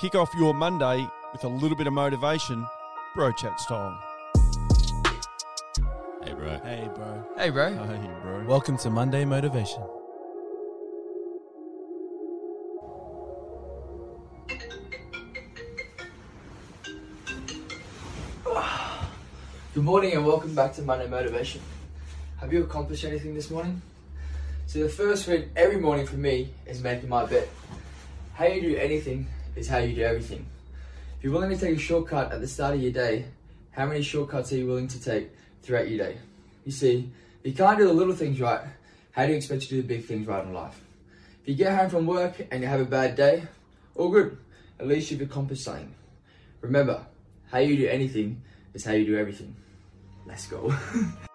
Kick off your Monday with a little bit of motivation, bro chat style. Hey, bro. Hey, bro. Hey, bro. Hey, bro. Welcome to Monday Motivation. Good morning and welcome back to Monday Motivation. Have you accomplished anything this morning? So the first thing every morning for me is making my bed. How you do anything is how you do everything. If you're willing to take a shortcut at the start of your day, how many shortcuts are you willing to take throughout your day? You see, if you can't do the little things right, how do you expect to do the big things right in life? If you get home from work and you have a bad day, all good. At least you've accomplished something. Remember, how you do anything is how you do everything. Let's go.